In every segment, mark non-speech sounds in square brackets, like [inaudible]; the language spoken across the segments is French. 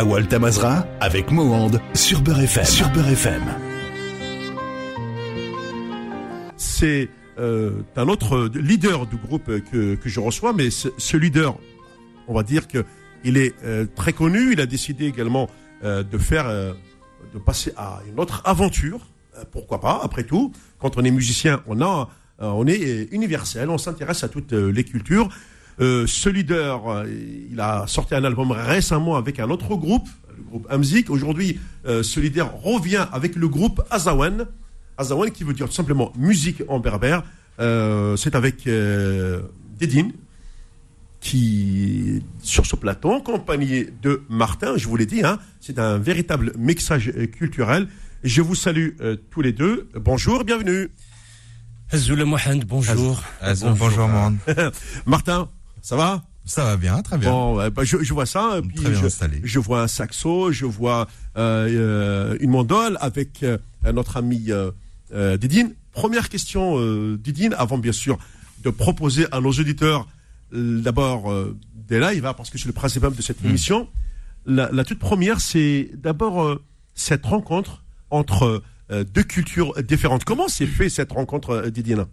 Awal Tamazra avec Mohand sur Beurre FM. C'est euh, un autre leader du groupe que, je reçois, mais ce, leader, on va dire que il est euh, très connu. Il a décidé également euh, de faire, de passer à une autre aventure. Pourquoi pas? Après tout, quand on est musicien, on a, on est universel. On s'intéresse à toutes les cultures. Euh, ce leader, euh, il a sorti un album récemment avec un autre groupe, le groupe Amzik. Aujourd'hui, euh, ce leader revient avec le groupe Azawan. Azawan qui veut dire tout simplement musique en berbère. Euh, c'est avec euh, Dédine qui sur ce plateau, accompagné de Martin, je vous l'ai dit, hein, c'est un véritable mixage euh, culturel. Je vous salue euh, tous les deux. Bonjour, bienvenue. Azoul Mohand, bonjour. Azul, bonjour, Mohand. [laughs] Martin, ça va? Ça va bien, très bien. Bon, bah, je, je vois ça. Puis Très bien je, installé. je vois un saxo, je vois euh, euh, une mandole avec euh, notre ami euh, Didine. Première question, Didine, avant bien sûr de proposer à nos auditeurs d'abord des lives, hein, parce que c'est le principe même de cette émission. La, la toute première, c'est d'abord cette rencontre entre deux cultures différentes. Comment s'est fait cette rencontre, Didine?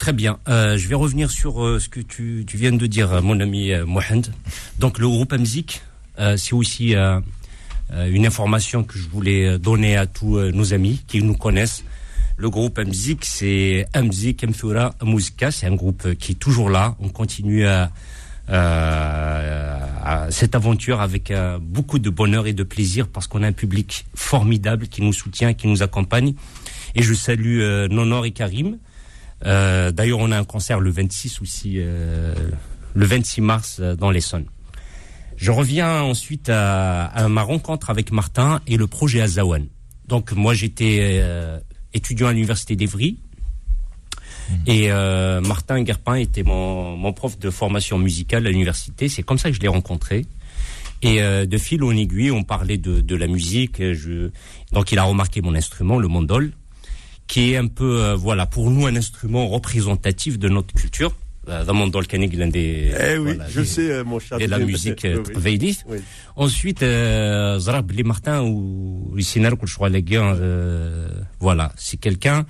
Très bien. Euh, je vais revenir sur euh, ce que tu, viens de dire, mon ami euh, Mohand. Donc le groupe Amzik, euh, c'est aussi une information que je voulais donner à tous nos amis qui nous connaissent. Le groupe Amzik, c'est Amzik Mfura Muzika. C'est un groupe qui est toujours là. On continue à, cette aventure avec beaucoup de bonheur et de plaisir parce qu'on a un public formidable qui nous soutient, qui nous accompagne. Et je salue Nonor et Karim. Euh, D'ailleurs, on a un concert le 26 aussi, euh, le 26 mars euh, dans l'Essonne. Je reviens ensuite à, à ma rencontre avec Martin et le projet Azawan. Donc moi, j'étais euh, étudiant à l'université d'Evry. Et euh, Martin Guerpin était mon, mon prof de formation musicale à l'université. C'est comme ça que je l'ai rencontré. Et euh, de fil en aiguille, on parlait de, de la musique. Je... Donc il a remarqué mon instrument, le mandol, qui est un peu, euh, voilà, pour nous un instrument représentatif de notre culture. Euh, Le mandol canig, l'un des... Eh oui, voilà, je des- sais, euh, mon cher. et la musique Oui, oui. Ensuite, Zrab Bli Martin ou Lysinar euh, voilà, c'est quelqu'un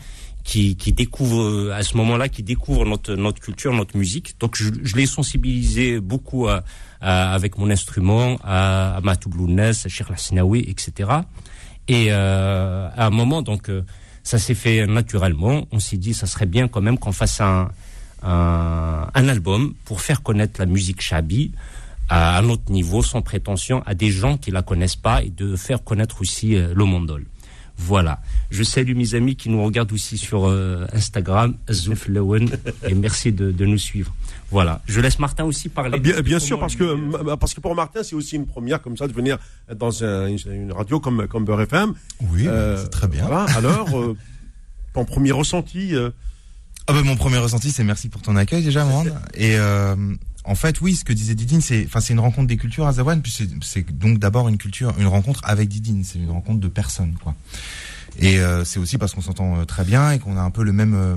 qui, qui découvre à ce moment-là, qui découvre notre notre culture, notre musique. Donc je, je l'ai sensibilisé beaucoup à, à- avec mon instrument, à, à Matou Blounès, à Cheikh Lassinaoui, etc. Et euh, à un moment, donc euh, ça s'est fait naturellement. On s'est dit, ça serait bien quand même qu'on fasse un, album pour faire connaître la musique chabi à un autre niveau, sans prétention, à des gens qui la connaissent pas et de faire connaître aussi euh, le mondol. Voilà. Je salue mes amis qui nous regardent aussi sur euh, Instagram, Zouf Lewen, et merci de, de nous suivre. Voilà. Je laisse Martin aussi parler. Ah, Bien, bien sûr, parce que, parce que pour Martin, c'est aussi une première comme ça de venir dans un- une, radio comme, comme Beurre FM. Oui, Euh, c'est très bien. Voilà. Alors, euh, [laughs] ton premier ressenti, euh, Ah bah, mon premier ressenti, c'est merci pour ton accueil déjà, Mohand. Et euh, en fait, oui, ce que disait Didine, c'est, enfin, c'est une rencontre des cultures à Zawan, puis c'est, donc d'abord une culture, une rencontre avec Didine. C'est une rencontre de personnes, quoi. Et euh, c'est aussi parce qu'on s'entend euh, très bien et qu'on a un peu le même, euh,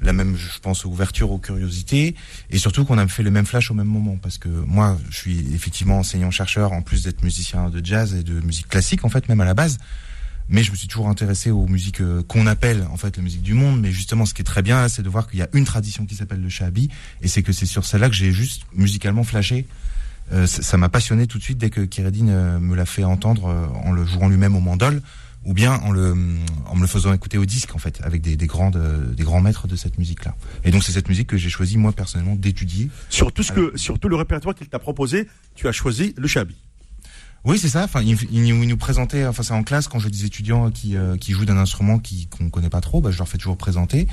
la même, je pense, ouverture aux curiosités, et surtout qu'on a fait le même flash au même moment. Parce que moi, je suis effectivement enseignant-chercheur, en plus d'être musicien de jazz et de musique classique, en fait, même à la base. Mais je me suis toujours intéressé aux musiques euh, qu'on appelle en fait la musique du monde. Mais justement, ce qui est très bien, c'est de voir qu'il y a une tradition qui s'appelle le shabi, et c'est que c'est sur celle-là que j'ai juste musicalement flashé. Euh, ça m'a passionné tout de suite dès que Kiredine euh, me l'a fait entendre en le jouant lui-même au mandol, ou bien en le en me le faisant écouter au disque en fait, avec des, des grandes des grands maîtres de cette musique-là. Et donc c'est cette musique que j'ai choisi moi personnellement d'étudier. sur tout ce que, sur tout le répertoire qu'il t'a proposé, tu as choisi le Chabi. Oui, c'est ça. Enfin, il, nous- présentait, enfin, c'est en classe quand j'ai des étudiants qui, euh, qui jouent d'un instrument qui qu'on connaît pas trop, bah, je leur fais toujours présenter.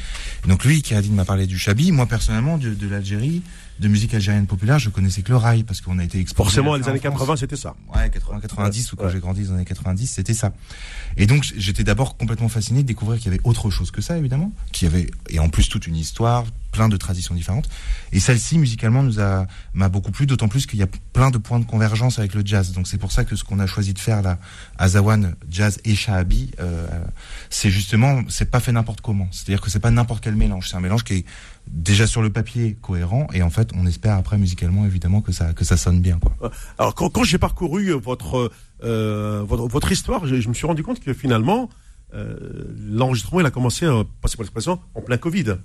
Donc lui, Kiradine m'a parlé du chabi. Moi, personnellement, de l'Algérie, de musique algérienne populaire, je connaissais que le rail parce qu'on a été exposé. Forcément, les années France. 80, c'était ça. Ouais, 80, 90 ou quand Ouais. j'ai grandi dans les années 90, c'était ça. Et donc j'étais d'abord complètement fasciné de découvrir qu'il y avait autre chose que ça, évidemment, qu'il y avait et en plus toute une histoire, plein de traditions différentes. Et celle-ci, musicalement, nous a m'a beaucoup plu, d'autant plus qu'il y a plein de points de convergence avec le jazz. Donc c'est pour ça que ce qu'on a choisi de faire là, à Zawan, jazz et shahabi, euh, c'est justement, c'est pas fait n'importe comment. C'est-à-dire que c'est pas n'importe quel mélange. C'est un mélange qui est déjà sur le papier cohérent et en fait on espère après musicalement évidemment que ça que ça sonne bien quoi. Alors quand, quand j'ai parcouru votre, euh, votre votre histoire, je, je me suis rendu compte que finalement euh, l'enregistrement il a commencé, euh, pour l'expression, en plein Covid.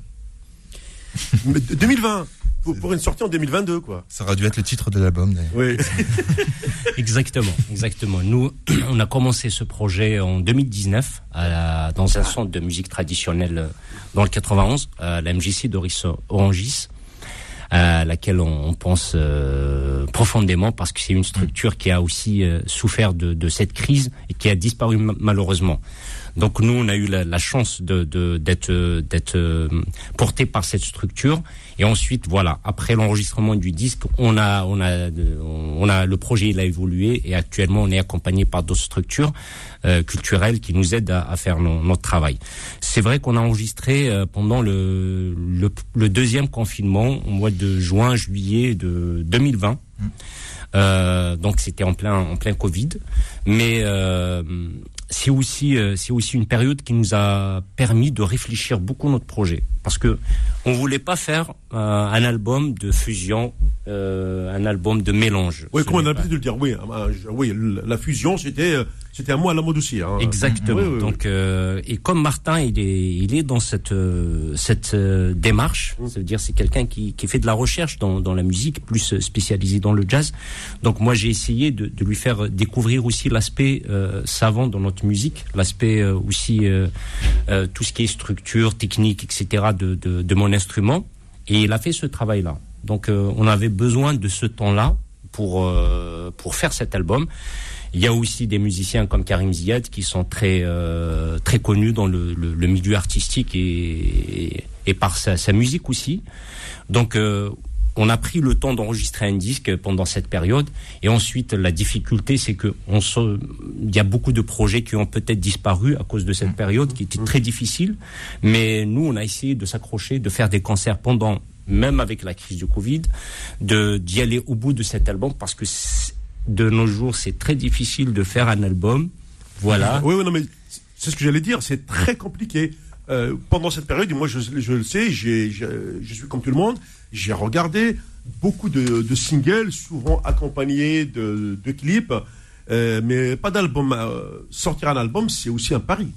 [laughs] Mais 2020 pour, pour une sortie en 2022 quoi. Ça aurait dû être le titre de l'album d'ailleurs. Oui. [laughs] Exactement, exactement. Nous, [clears throat] on a commencé ce projet en 2019 à la- dans un centre de musique traditionnelle euh, dans le 91, à la MJC Doris Orangis, à laquelle on, on pense euh, profondément parce que c'est une structure qui a aussi euh, souffert de, de cette crise et qui a disparu ma- malheureusement. Donc nous, on a eu la, la chance de de- d'être euh, d'être euh, porté par cette structure. Et ensuite, voilà, après l'enregistrement du disque, on a on a de- on a le projet il a évolué et actuellement on est accompagné par d'autres structures euh, culturelles qui nous aident à, à faire no- notre travail. C'est vrai qu'on a enregistré euh, pendant le, le le deuxième confinement au mois de juin juillet de 2020. Euh, donc c'était en plein en plein Covid, mais euh, c'est aussi euh, c'est aussi une période qui nous a permis de réfléchir beaucoup notre projet. Parce que on voulait pas faire euh, un album de fusion, euh, un album de mélange. Oui, comme on a l'habitude de le dire, oui, la fusion, c'était, euh, c'était un mot à la mode aussi. Hein. Exactement. Oui, oui, oui. Donc, euh, et comme Martin, il est, il est dans cette euh, cette euh, démarche. Ça veut dire, c'est quelqu'un qui, qui fait de la recherche dans, dans la musique, plus spécialisé dans le jazz. Donc, moi, j'ai essayé de, de lui faire découvrir aussi l'aspect euh, savant dans notre musique, l'aspect euh, aussi euh, euh, tout ce qui est structure, technique, etc. de, de, de mon instrument. Et il a fait ce travail-là. Donc, euh, on avait besoin de ce temps-là pour euh, pour faire cet album. Il y a aussi des musiciens comme Karim Ziad qui sont très euh, très connus dans le, le, le milieu artistique et, et par sa, sa musique aussi. Donc euh, on a pris le temps d'enregistrer un disque pendant cette période et ensuite la difficulté c'est que on se, il y a beaucoup de projets qui ont peut-être disparu à cause de cette période qui était très difficile mais nous on a essayé de s'accrocher de faire des concerts pendant même avec la crise du Covid de d'y aller au bout de cet album parce que de nos jours c'est très difficile de faire un album voilà Oui, oui, non, mais c'est ce que j'allais dire, c'est très compliqué. Euh, pendant cette période, moi je, je le sais, j'ai- je suis comme tout le monde, j'ai regardé beaucoup de, de singles, souvent accompagnés de, de clips, euh, mais pas d'album. Euh, sortir un album, c'est aussi un pari.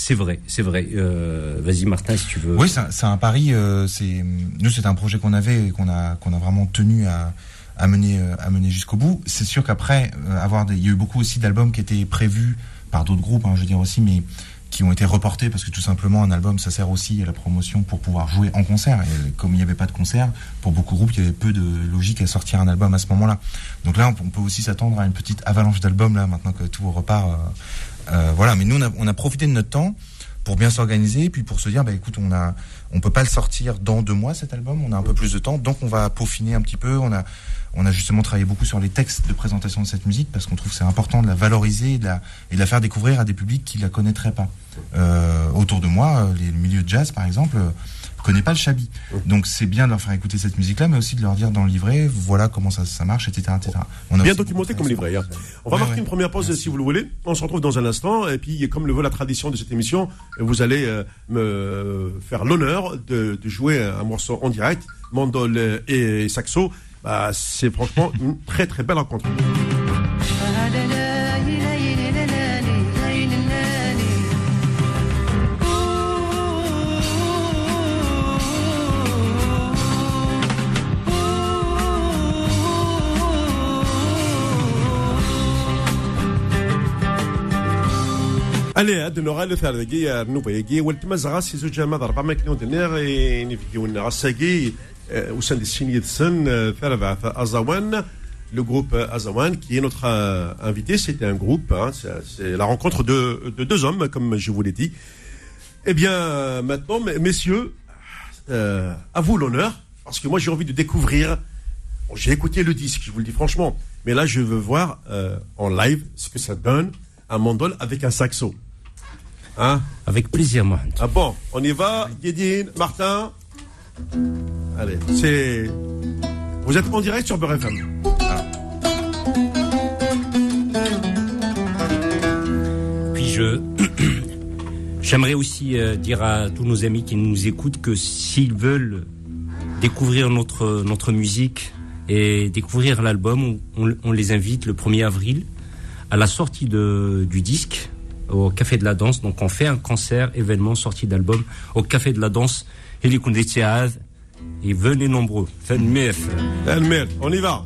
C'est vrai c'est vrai Euh, vas-y Martin si tu veux Oui, c'est un- pari. euh, c'est nous, c'est un projet qu'on avait et qu'on a vraiment tenu à à mener euh, à mener jusqu'au bout. C'est sûr qu'après avoir il y a eu beaucoup aussi d'albums qui étaient prévus par d'autres groupes, hein, je veux dire aussi, mais qui ont été reportés parce que tout simplement un album ça sert aussi à la promotion pour pouvoir jouer en concert et comme il n'y avait pas de concert pour beaucoup de groupes il y avait peu de logique à sortir un album à ce moment-là donc là on peut aussi s'attendre à une petite avalanche d'albums là maintenant que tout repart euh, voilà mais nous on a, profité de notre temps pour bien s'organiser puis pour se dire bah écoute on a on peut pas le sortir dans deux mois cet album on a un peu plus de temps donc on va peaufiner un petit peu on a on a justement travaillé beaucoup sur les textes de présentation de cette musique parce qu'on trouve que c'est important de la valoriser et de la, faire découvrir à des publics qui la connaîtraient pas. Euh, autour de moi, euh, les, le milieu de jazz par exemple, connaît pas le shabi. Donc c'est bien de leur faire écouter cette musique-là, mais aussi de leur dire dans le livret, voilà comment ça, ça marche, etc., etc. On a Bien documenté comme livret. hein. On va Ouais, marquer ouais. une première pause Merci. si vous le voulez. On se retrouve dans un instant. Et puis, comme le veut la tradition de cette émission, vous allez euh, me faire l'honneur de, de jouer un morceau en direct, mandol et saxo. Bah, c'est franchement une très très belle rencontre. Allez, هاد النوع ثالثي نوفيجي والتمازغا سي زوج ما ضربا ما كنو دنير نفيجي ونغساكي وسند السينية سن ثلاثة أزوان le groupe Azawan, qui est notre euh, invité. C'était un groupe, hein, c'est c'est la rencontre de, de deux hommes, comme je vous l'ai dit. Eh bien, euh, maintenant, mes- messieurs, euh, à vous l'honneur, parce que moi j'ai envie de découvrir. Bon, j'ai écouté le disque, je vous le dis franchement, mais là je veux voir euh, en live ce que ça donne un mandol avec un saxo. Hein? Avec plaisir Mohamed Ah bon, on y va, Guédine, Martin? Allez, c'est. Vous êtes en direct sur Beurre FM. Puis je. [clears throat] J'aimerais aussi euh, dire à tous nos amis qui nous écoutent que s'ils veulent découvrir notre, notre musique et découvrir l'album, on, on les invite le 1er avril à la sortie de, du disque au Café de la Danse. Donc on fait un concert, événement, sortie d'album au Café de la Danse. Et et venez nombreux. On y va.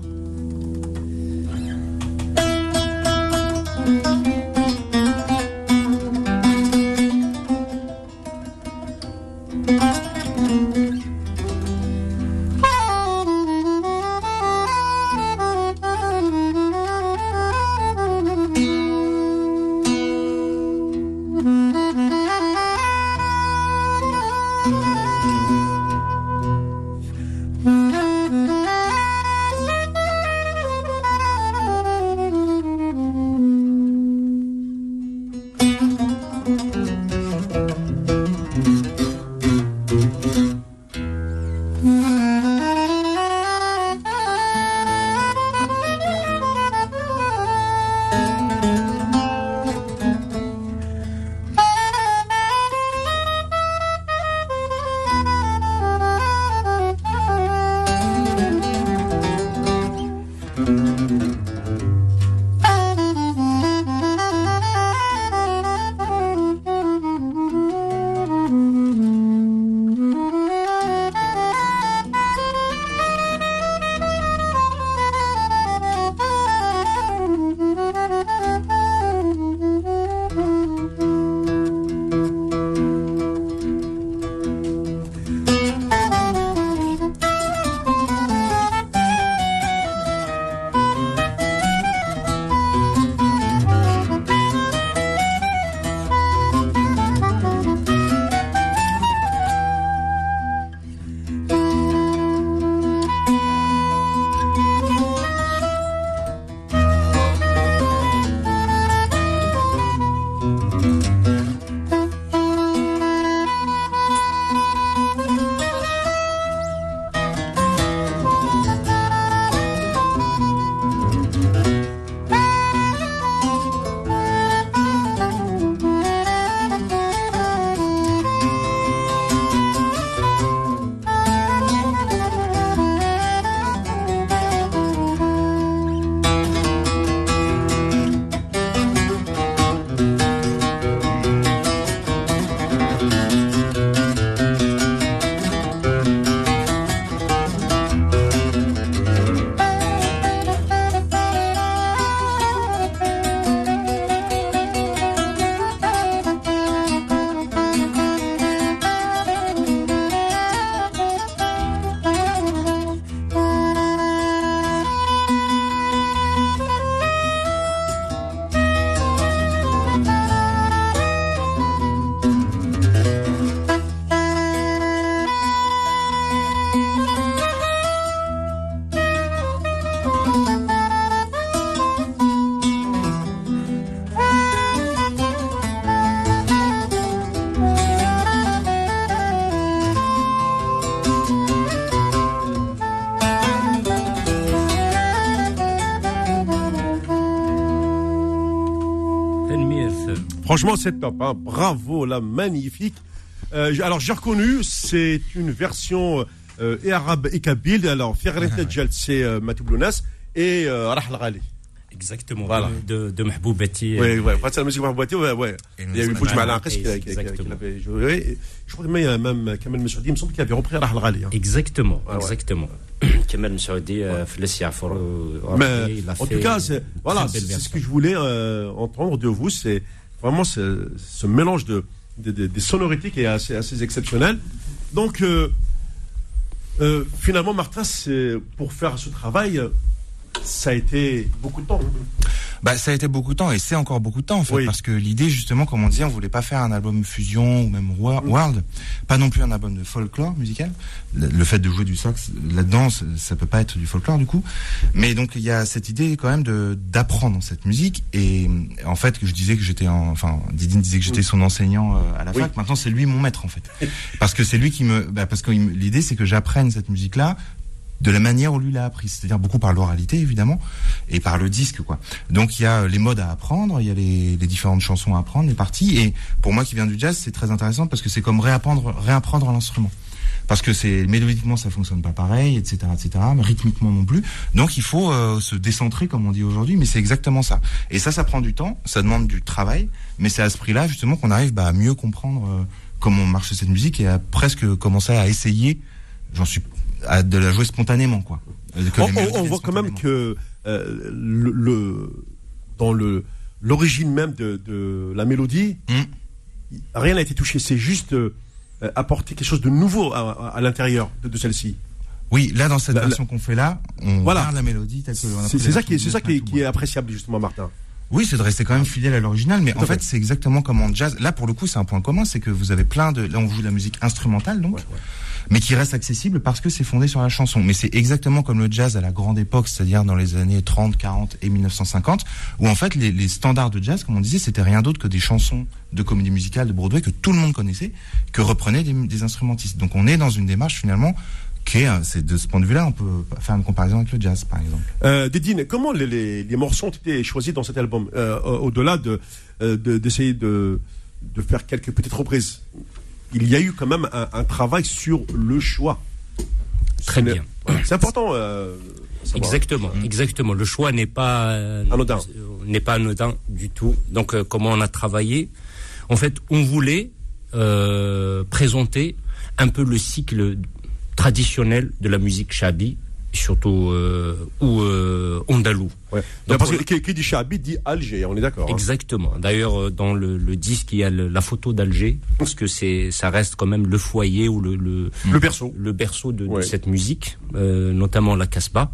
Franchement, c'est top. Hein. Bravo, la magnifique. Euh, alors, j'ai reconnu, c'est une version euh, et arabe et kabyle. Alors, Ferret Djal, c'est euh, Matoulounas et euh, Rahal Ghali. Exactement, voilà. de, de Mahboubati. Oui, oui, c'est la musique Mahboubati, ouais, ouais. Il y a eu Bouj Malakis qui, l'avait joué. Je crois que même Kamel Messoudi, il me semble qu'il avait repris Rahal Ghali. Hein. Exactement, exactement. [coughs] Kamel Messoudi, Fles Yafour. Mais en tout cas, voilà, c'est ce que je voulais entendre de vous, c'est Vraiment, ce mélange de, des sonorités qui est assez, exceptionnel. Donc, euh, euh, finalement, Martin, pour faire ce travail, ça a été beaucoup de temps. Bah, ça a été beaucoup de temps et c'est encore beaucoup de temps en fait, Oui. parce que l'idée justement, comme on disait, on voulait pas faire un album fusion ou même wa- world, pas non plus un album de folklore musical. Le, fait de jouer du sax là-dedans, ça, peut pas être du folklore du coup. Mais donc il y a cette idée quand même de d'apprendre cette musique et en fait que je disais que j'étais, en- enfin Didine disait que j'étais son enseignant euh, à la Oui. fac. Maintenant c'est lui mon maître en fait, parce que c'est lui qui me, bah, parce que l'idée c'est que j'apprenne cette musique là de la manière où lui l'a appris, c'est-à-dire beaucoup par l'oralité évidemment et par le disque quoi. Donc il y a les modes à apprendre, il y a les, les différentes chansons à apprendre, les parties et pour moi qui viens du jazz, c'est très intéressant parce que c'est comme réapprendre réapprendre l'instrument. Parce que c'est mélodiquement ça fonctionne pas pareil, etc., etc. Mais rythmiquement non plus. Donc il faut euh, se décentrer comme on dit aujourd'hui, mais c'est exactement ça. Et ça, ça prend du temps, ça demande du travail, mais c'est à ce prix-là justement qu'on arrive bah, à mieux comprendre euh, comment marche cette musique et à presque commencer à essayer. J'en suis à de la jouer spontanément quoi. Euh, On, voit quand même que euh, le, le- dans le l'origine même de, de la mélodie, Mm. rien n'a été touché. C'est juste euh, apporter quelque chose de nouveau à, à- à l'intérieur de, de celle-ci. Oui, là dans cette La- la- version qu'on fait là, on Voilà. la mélodie telle que C'est ça qui est, c'est ça qui est, de qui est appréciable justement, Martin. Oui, c'est de rester quand même fidèle à l'original, mais en fait, fait. c'est exactement comme en jazz. Là, pour le coup, c'est un point commun, c'est que vous avez plein de. Là, on joue de la musique instrumentale, donc, Ouais, ouais. Mais qui reste accessible parce que c'est fondé sur la chanson. Mais c'est exactement comme le jazz à la grande époque, c'est-à-dire dans les années 30, 40 et 1950, où en fait, les, standards de jazz, comme on disait, c'était rien d'autre que des chansons de comédie musicale de Broadway que tout le monde connaissait, que reprenaient des, instrumentistes. Donc, on est dans une démarche finalement qui euh, c'est de ce point de vue-là, on peut faire une comparaison avec le jazz, par exemple. Euh, Dédine, comment les, morceaux ont été choisis dans cet album? Euh, au- Au-delà de euh, de- d'essayer de, de faire quelques petites reprises, il y a eu quand même un, un travail sur le choix. Très bien. [clears throat] C'est important. euh, à savoir. Exactement, exactement. Le choix n'est pas euh, Anodin. n'est pas anodin du tout. Donc euh, comment on a travaillé? En fait, on voulait euh, présenter un peu le cycle traditionnel de la musique chabi, surtout euh, ou euh, andalou. Ouais. Donc, parce que qui, dit Chabi dit Alger, on est d'accord. hein. Exactement. D'ailleurs, euh, dans le, le disque, il y a le- la photo d'Alger, parce que c'est, ça reste quand même le foyer ou le, le, Le berceau. le berceau de, de cette musique, euh, notamment la Casbah.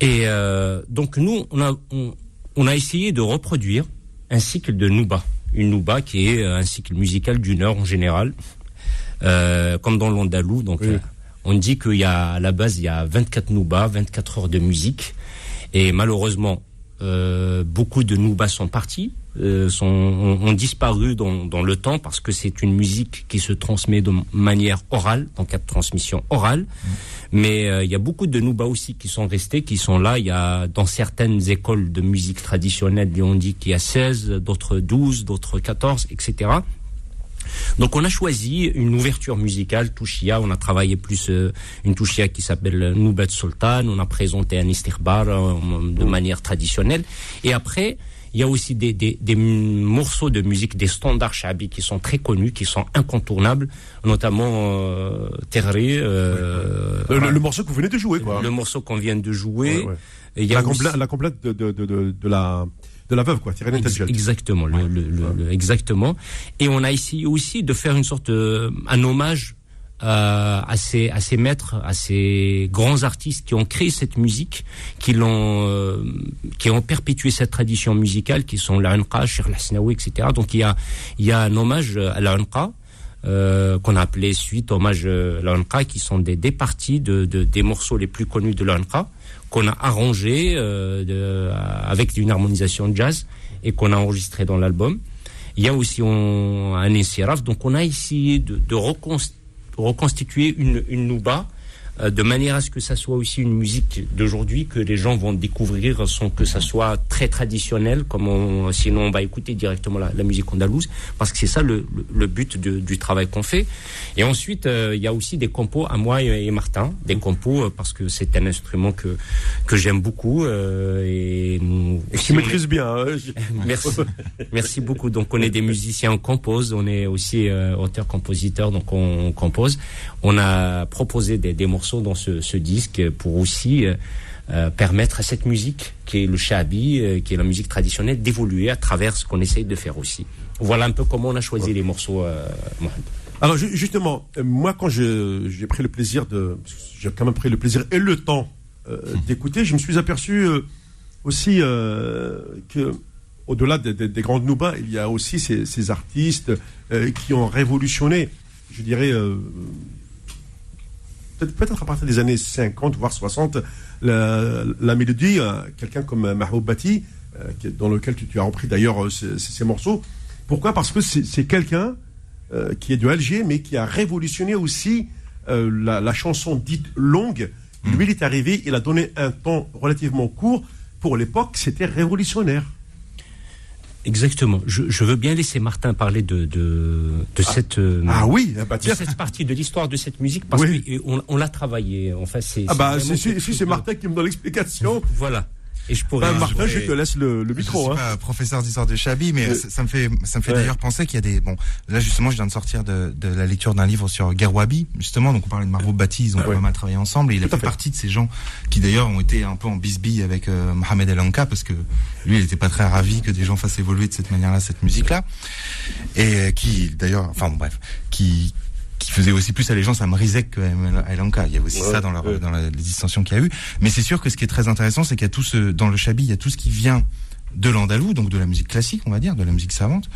Et euh, donc nous, on a, on, on a essayé de reproduire un cycle de Nouba, une Nouba qui est un cycle musical d'une heure en général, euh, comme dans l'Andalou. Donc Oui. On dit qu'il y a à la base il y a 24 Nouba, 24 heures de musique, et malheureusement euh, beaucoup de Nouba sont partis, euh, sont, ont, ont disparu dans, dans le temps parce que c'est une musique qui se transmet de manière orale, donc a de transmission orale. Mais euh, il y a beaucoup de Nouba aussi qui sont restés, qui sont là. Il y a dans certaines écoles de musique traditionnelle, on dit qu'il y a 16, d'autres 12, d'autres 14, etc. Donc on a choisi une ouverture musicale, Touchia, on a travaillé plus euh, une Touchia qui s'appelle Noubat Sultan, on a présenté un istirbar euh, de manière traditionnelle. Et après, il y a aussi des, des, des morceaux de musique, des standards chabi qui sont très connus, qui sont incontournables, notamment euh, Terri, euh, Le, le- le morceau que vous venez de jouer, quoi. le morceau qu'on vient de jouer. Ouais, ouais. Et il y a la, aussi- complète, la complète de, de, de, de, de la de la veuve, quoi. Exactement, le, le- le- le- exactement. Et on a essayé aussi de faire une sorte de, un hommage euh, à ces à ces maîtres, à ces grands artistes qui ont créé cette musique, qui l'ont euh, qui ont perpétué cette tradition musicale, qui sont l'Anqa, Cheikh Hasnaoui, etc. Donc il y a il y a un hommage à l'Anqa. Euh, qu'on a appelé suite hommage euh, l'Anqa, qui sont des, des parties de, de- des morceaux les plus connus de l'Anqa, qu'on a arrangé euh, de- avec une harmonisation jazz et qu'on a enregistré dans l'album. Il y a aussi un Essiraf, donc on a essayé de, de recons- reconstituer une, une nouba euh, de manière à ce que ça soit aussi une musique d'aujourd'hui que les gens vont découvrir sans que ça soit très traditionnel, comme on, sinon on va écouter directement la, la musique andalouse, parce que c'est ça le, le, le but de- du travail qu'on fait. Et ensuite, euh, il y a aussi des compos à moi et, et Martin, des compos euh, parce que c'est un instrument que que j'aime beaucoup euh, et qui est- maîtrise bien. hein. [laughs] Merci, merci beaucoup. Donc on est des musiciens, on compose, on est aussi euh, auteur-compositeur, donc on, on compose. On a proposé des, des morceaux dans ce, ce disque pour aussi euh, euh, permettre à cette musique, qui est le shabi, euh, qui est la musique traditionnelle, d'évoluer à travers ce qu'on essaye de faire aussi. Voilà un peu comment on a choisi les morceaux, euh, Mohamed. Alors ju- justement, moi quand je- j'ai pris le plaisir de, j'ai quand même pris le plaisir et le temps euh, d'écouter, je me suis aperçu aussi que au-delà des, des, des grandes noubas, il y a aussi ces, ces artistes qui ont révolutionné, je dirais, peut-être à partir des années 50, voire 60, la, la mélodie. euh, Quelqu'un comme Mahmoud Bati, euh, dans lequel tu, tu as repris d'ailleurs euh, ces, morceaux. Pourquoi? Parce que c'est quelqu'un qui est de Alger, mais qui a révolutionné aussi la, la chanson dite longue. Lui, il est arrivé, il a donné un temps relativement court. Pour l'époque, c'était révolutionnaire. Exactement. Je, je veux bien laisser Martin parler de, de, de cette, euh, Ah oui, ah bah de cette partie de l'histoire de cette musique parce Oui. qu'on on l'a travaillé. Enfin, c'est. Ah bah, si, si chose c'est Martin qui me donne l'explication. Voilà. Et je pourrais. Bah, je Martin, pourrais- je te laisse le, le Je micro. suis Hein. pas professeur d'histoire de Chabi, mais Euh, ça, ça me fait, ça me fait ouais. d'ailleurs penser qu'il y a des, bon, là justement, je viens de sortir de, de la lecture d'un livre sur Gerwabi, justement, donc on parlait de Margot Bati, ils ont Ouais. pas mal travaillé ensemble, et il a fait. partie de ces gens qui d'ailleurs ont été un peu en bisbille avec euh, Mohamed El Anka, parce que lui, il était pas très ravi que des gens fassent évoluer de cette manière-là cette musique-là, et euh, qui, d'ailleurs, enfin bon, bref, qui, qui faisait aussi plus allégeance à Mrizek que à El Anka. Il y a aussi Ouais, ça dans, ouais. dans la, les dissensions qu'il y a eu. Mais c'est sûr que ce qui est très intéressant, c'est qu'il y a tout ce, dans le Chabi, il y a tout ce qui vient de l'andalou, donc de la musique classique, on va dire, de la musique savante.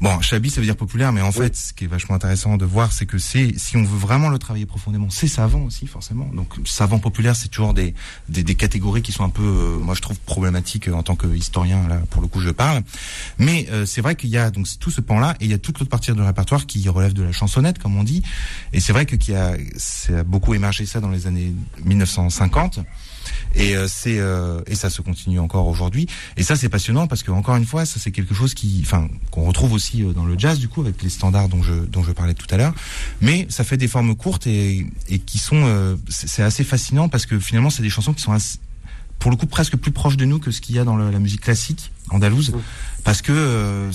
Bon, Chabi, ça veut dire populaire, mais en fait, ce qui est vachement intéressant de voir, c'est que c'est, si on veut vraiment le travailler profondément, c'est savant aussi, forcément. Donc, savant populaire, c'est toujours des, des, des catégories qui sont un peu, euh, moi, je trouve problématiques euh, en tant que historien, là, pour le coup, je parle. Mais euh, c'est vrai qu'il y a donc tout ce pan-là, et il y a toute l'autre partie du répertoire qui relève de la chansonnette, comme on dit. Et c'est vrai que qu'il y a, ça a beaucoup émergé ça dans les années 1950. Et euh, c'est euh, et ça se continue encore aujourd'hui. Et ça c'est passionnant parce que encore une fois, ça c'est quelque chose qui, enfin, qu'on retrouve aussi euh, dans le jazz du coup avec les standards dont je dont je parlais tout à l'heure. Mais ça fait des formes courtes et et qui sont, euh, c'est assez fascinant parce que finalement c'est des chansons qui sont assez- pour le coup presque plus proches de nous que ce qu'il y a dans la musique classique andalouse, parce que euh,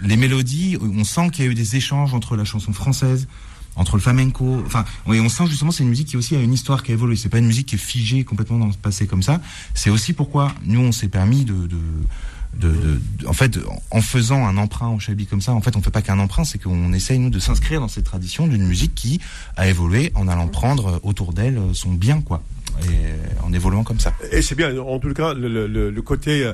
les mélodies, on sent qu'il y a eu des échanges entre la chanson française, entre le flamenco. Enfin, oui, on sent justement c'est une musique qui aussi a une histoire qui a évolué. C'est pas une musique qui est figée complètement dans le passé comme ça. C'est aussi pourquoi nous on s'est permis de, de de, en fait, en faisant un emprunt au Chabi comme ça, en fait, on fait pas qu'un emprunt, c'est qu'on essaye nous de s'inscrire dans cette tradition d'une musique qui a évolué en allant prendre autour d'elle son bien, quoi, et en évoluant comme ça. Et c'est bien, en tout cas, le côté euh,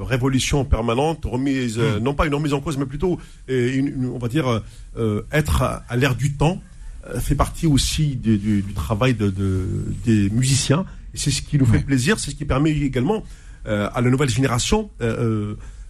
révolution permanente, remise, euh, non pas une remise en cause, mais plutôt, euh, une, une- on va dire, euh, euh, être à, à l'ère du temps, euh, fait partie aussi du, du- du travail de, de- des musiciens. Et c'est ce qui nous fait Ouais. plaisir, c'est ce qui permet également euh, à la nouvelle génération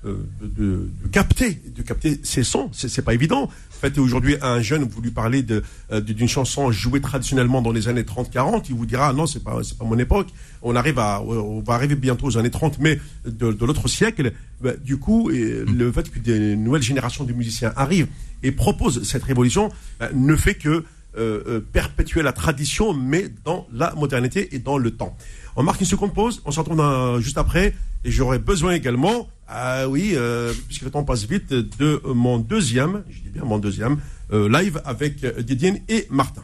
euh, euh, de, capter, de capter ces sons. C'est, pas évident. En fait, aujourd'hui, un jeune, vous lui parlez de, euh, d'une chanson jouée traditionnellement dans les années 30-40, il vous dira, ah non, c'est pas, c'est pas mon époque. On arrive à, on va arriver bientôt aux années 30, mais de, de l'autre siècle. Bah, du coup, et le fait que des nouvelles générations de musiciens arrivent et proposent cette révolution bah, ne fait que euh, euh, perpétuer la tradition, mais dans la modernité et dans le temps. On marque une seconde pause, on se retrouve juste après, et j'aurai besoin également, ah oui, euh, puisque le temps passe vite, de mon deuxième, je dis bien mon deuxième, euh, live avec Didier et Martin.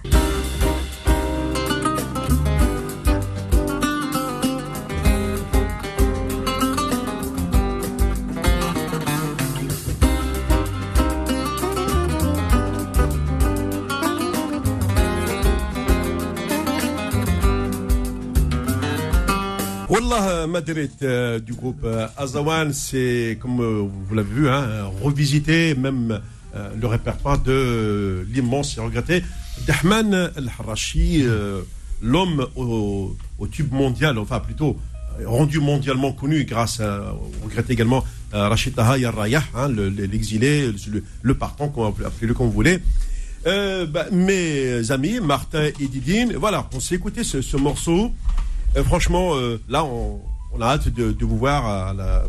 Madrid euh, du groupe euh, Azawan, c'est comme euh, vous l'avez vu, hein, revisiter même euh, le répertoire de l'immense et regretté Dahman El-Harashi, euh, l'homme au, tube mondial, enfin plutôt rendu mondialement connu grâce à, au regretté également Rachid Taha Yarrayah, hein, le- le- l'exilé, le, partant, appelez-le comme vous voulez. Bah, mes amis, Martin et Didine, voilà, on s'est écouté ce, ce morceau. Franchement, là, on, on a hâte de, de vous voir à la-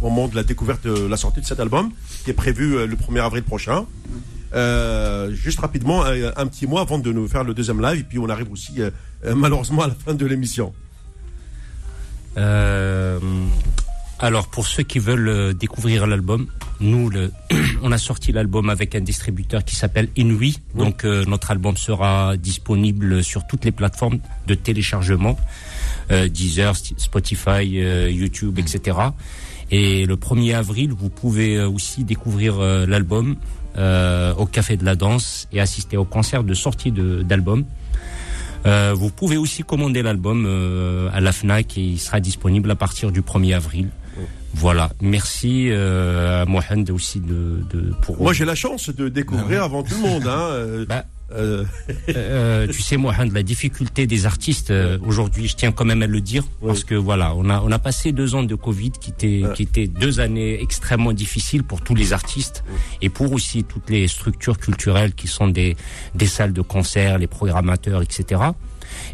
au moment de la découverte de la sortie de cet album, qui est prévu euh, le 1er avril prochain. Euh, juste rapidement, un, un petit mois avant de nous faire le deuxième live, et puis on arrive aussi euh, malheureusement à la fin de l'émission. Euh, alors, pour ceux qui veulent découvrir l'album, nous, le, [clears throat] on a sorti l'album avec un distributeur qui s'appelle Inui. Donc, euh, notre album sera disponible sur toutes les plateformes de téléchargement, Deezer, Sti- Spotify, euh, YouTube, etc. Et le 1er avril, vous pouvez euh, aussi découvrir euh, l'album euh, au Café de la Danse et assister au concert de sortie de- d'album. Euh, vous pouvez aussi commander l'album euh, à la FNAC et il sera disponible à partir du 1er avril. Voilà, merci euh, à Mohand aussi de, de pour. Moi j'ai la chance de découvrir avant tout le monde. Hein. euh, Bah, euh, [laughs] Euh, tu sais, Mohand, la difficulté des artistes euh, aujourd'hui, je tiens quand même à le dire, parce que voilà, on a on a passé deux ans de Covid qui étaient qui étaient deux années extrêmement difficiles pour tous les artistes et pour aussi toutes les structures culturelles qui sont des des salles de concert, les programmateurs, etc.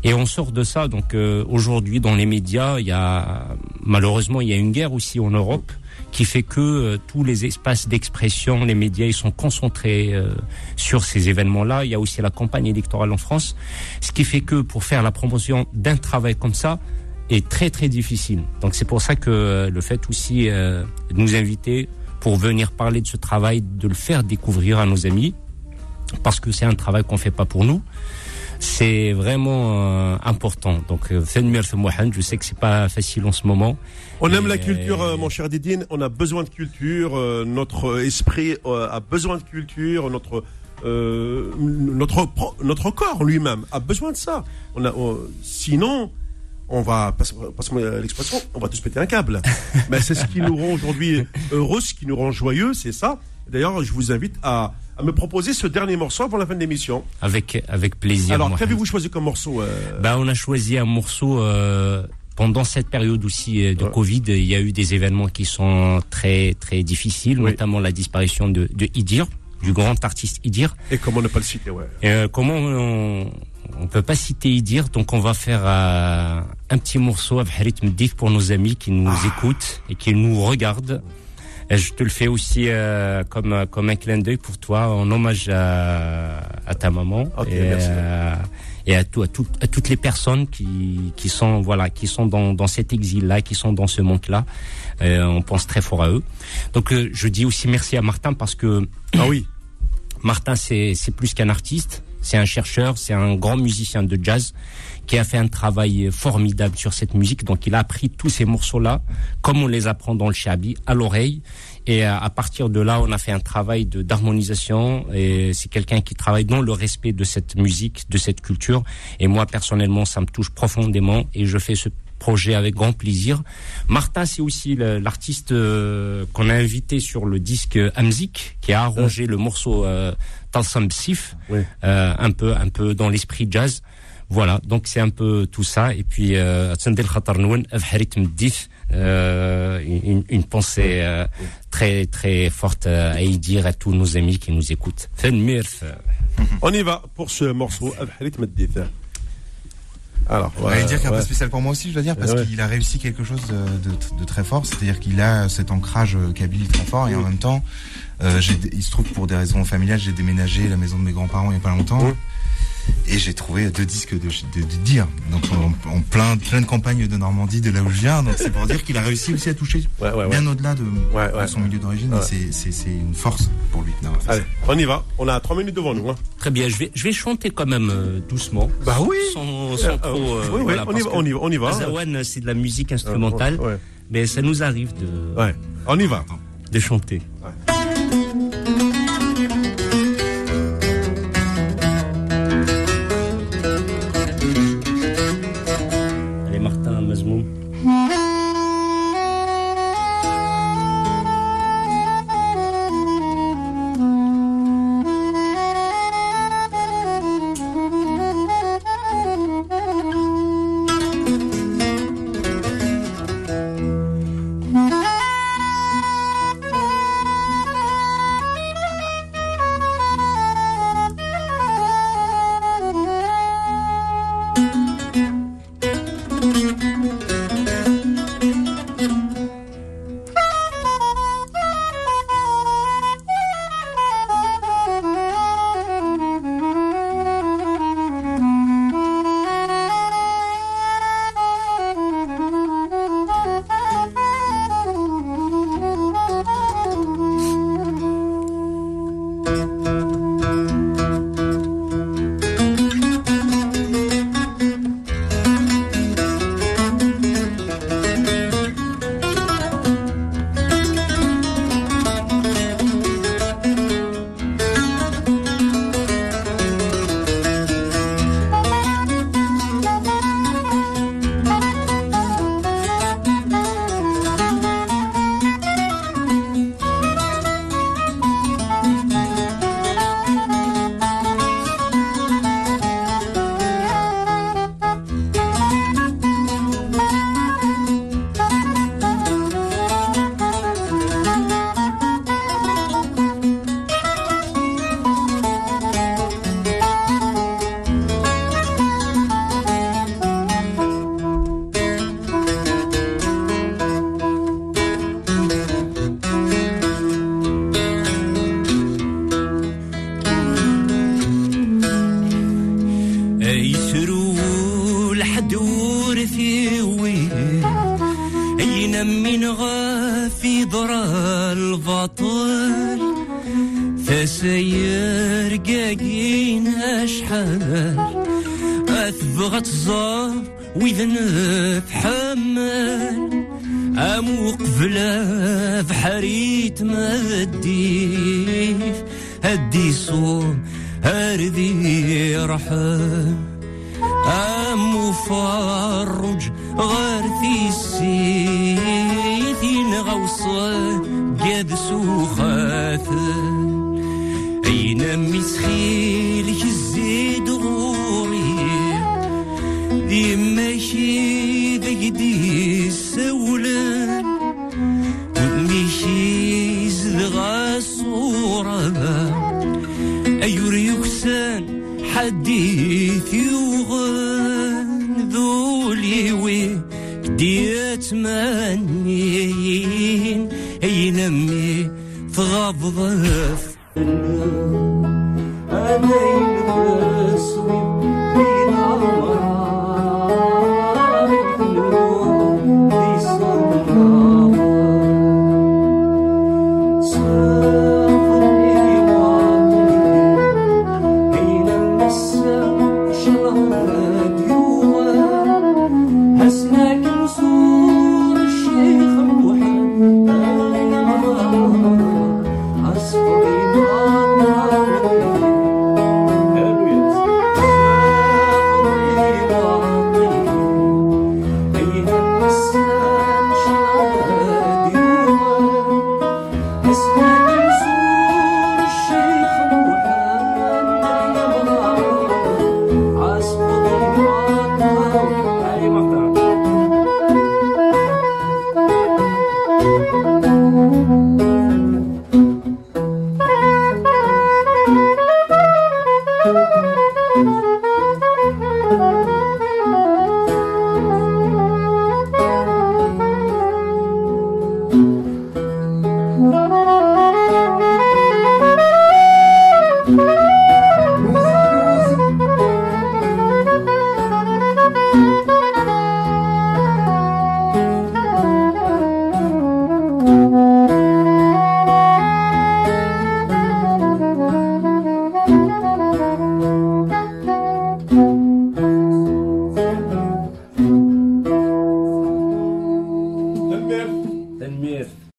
Et on sort de ça. Donc euh, aujourd'hui, dans les médias, il y a malheureusement il y a une guerre aussi en Europe qui fait que euh, tous les espaces d'expression, les médias, ils sont concentrés euh, sur ces événements-là. Il y a aussi la campagne électorale en France, ce qui fait que pour faire la promotion d'un travail comme ça est très très difficile. Donc c'est pour ça que euh, le fait aussi euh, de nous inviter pour venir parler de ce travail, de le faire découvrir à nos amis, parce que c'est un travail qu'on fait pas pour nous. C'est vraiment euh, important. Donc, euh, je sais que c'est pas facile en ce moment. on aime la culture, euh, mon cher Didine. On a besoin de culture. euh, notre esprit a besoin de culture. Notre notre notre corps lui-même a besoin de ça. On a, on- sinon, on va passe-moi l'expression, on va tous péter un câble. [laughs] Mais c'est ce qui nous rend aujourd'hui heureux, ce qui nous rend joyeux, c'est ça. D'ailleurs, je vous invite à, à me proposer ce dernier morceau avant la fin de l'émission. Avec, avec plaisir. Alors, qu'avez-vous choisi comme morceau euh, Ben, on a choisi un morceau euh, pendant cette période aussi euh, de Ouais. Covid. Il y a eu des événements qui sont très très difficiles, Oui. notamment la disparition de, de Idir, du grand artiste Idir. Et comment ne pas le citer, ouais. Euh, comment on, on peut pas citer Idir, donc on va faire un petit morceau avec Harit Mdif pour nos amis qui nous Ah. écoutent et qui nous regardent. Je te le fais aussi euh, comme comme un clin d'œil pour toi, en hommage à, à ta maman Ok, et, merci. euh, et à, tout, à, tout- à toutes les personnes qui qui sont voilà qui sont dans dans cet exil là, qui sont dans ce monde là. on pense très fort à eux. Donc euh, je dis aussi merci à Martin parce que Ah oui. Martin, c'est c'est plus qu'un artiste, c'est un chercheur, c'est un grand musicien de jazz qui a fait un travail formidable sur cette musique. Donc, il a appris tous ces morceaux-là, comme on les apprend dans le shabi, à l'oreille. Et euh, à partir de là, on a fait un travail de d'harmonisation. Et c'est quelqu'un qui travaille dans le respect de cette musique, de cette culture. Et moi, personnellement, ça me touche profondément. Et je fais ce projet avec grand plaisir. Martin, c'est aussi l'artiste euh, qu'on a invité sur le disque Amzik, qui a arrangé le morceau euh, Talsam Sif, euh, un peu, un peu dans l'esprit jazz. Voilà, donc c'est un peu tout ça. Et puis, euh, Tsendel Avharit Mdif, euh, une, pensée euh, très très forte à y dire à tous nos amis qui nous écoutent. Fenmir, On y va pour ce morceau. Meddith. Alors, On va ouais, dire qu'il y a un ouais. peu spécial pour moi aussi, je dois dire, parce Ouais. qu'il a réussi quelque chose de, de- de très fort, c'est-à-dire qu'il a cet ancrage kabyle très fort, et en même temps, euh, j'ai- il se trouve que pour des raisons familiales, j'ai déménagé la maison de mes grands-parents il y a pas longtemps, Ouais. Et j'ai trouvé deux disques de, de, de dire, donc en, en plein, pleine campagne de Normandie, de là où je viens, donc c'est pour dire qu'il a réussi aussi à toucher Ouais, ouais, ouais. bien au-delà de, de son milieu d'origine, c'est- une force pour lui. Allez, on y va. On a trois minutes devant nous. Hein. très bien. Je vais, je vais chanter quand même euh, doucement. Bah oui. Sans, sans Euh, trop. euh, oui, oui, voilà, on y va, on y va, on y va. Azawan, c'est de la musique instrumentale, Ouais, mais ça nous arrive de, ouais. On y va. de chanter. even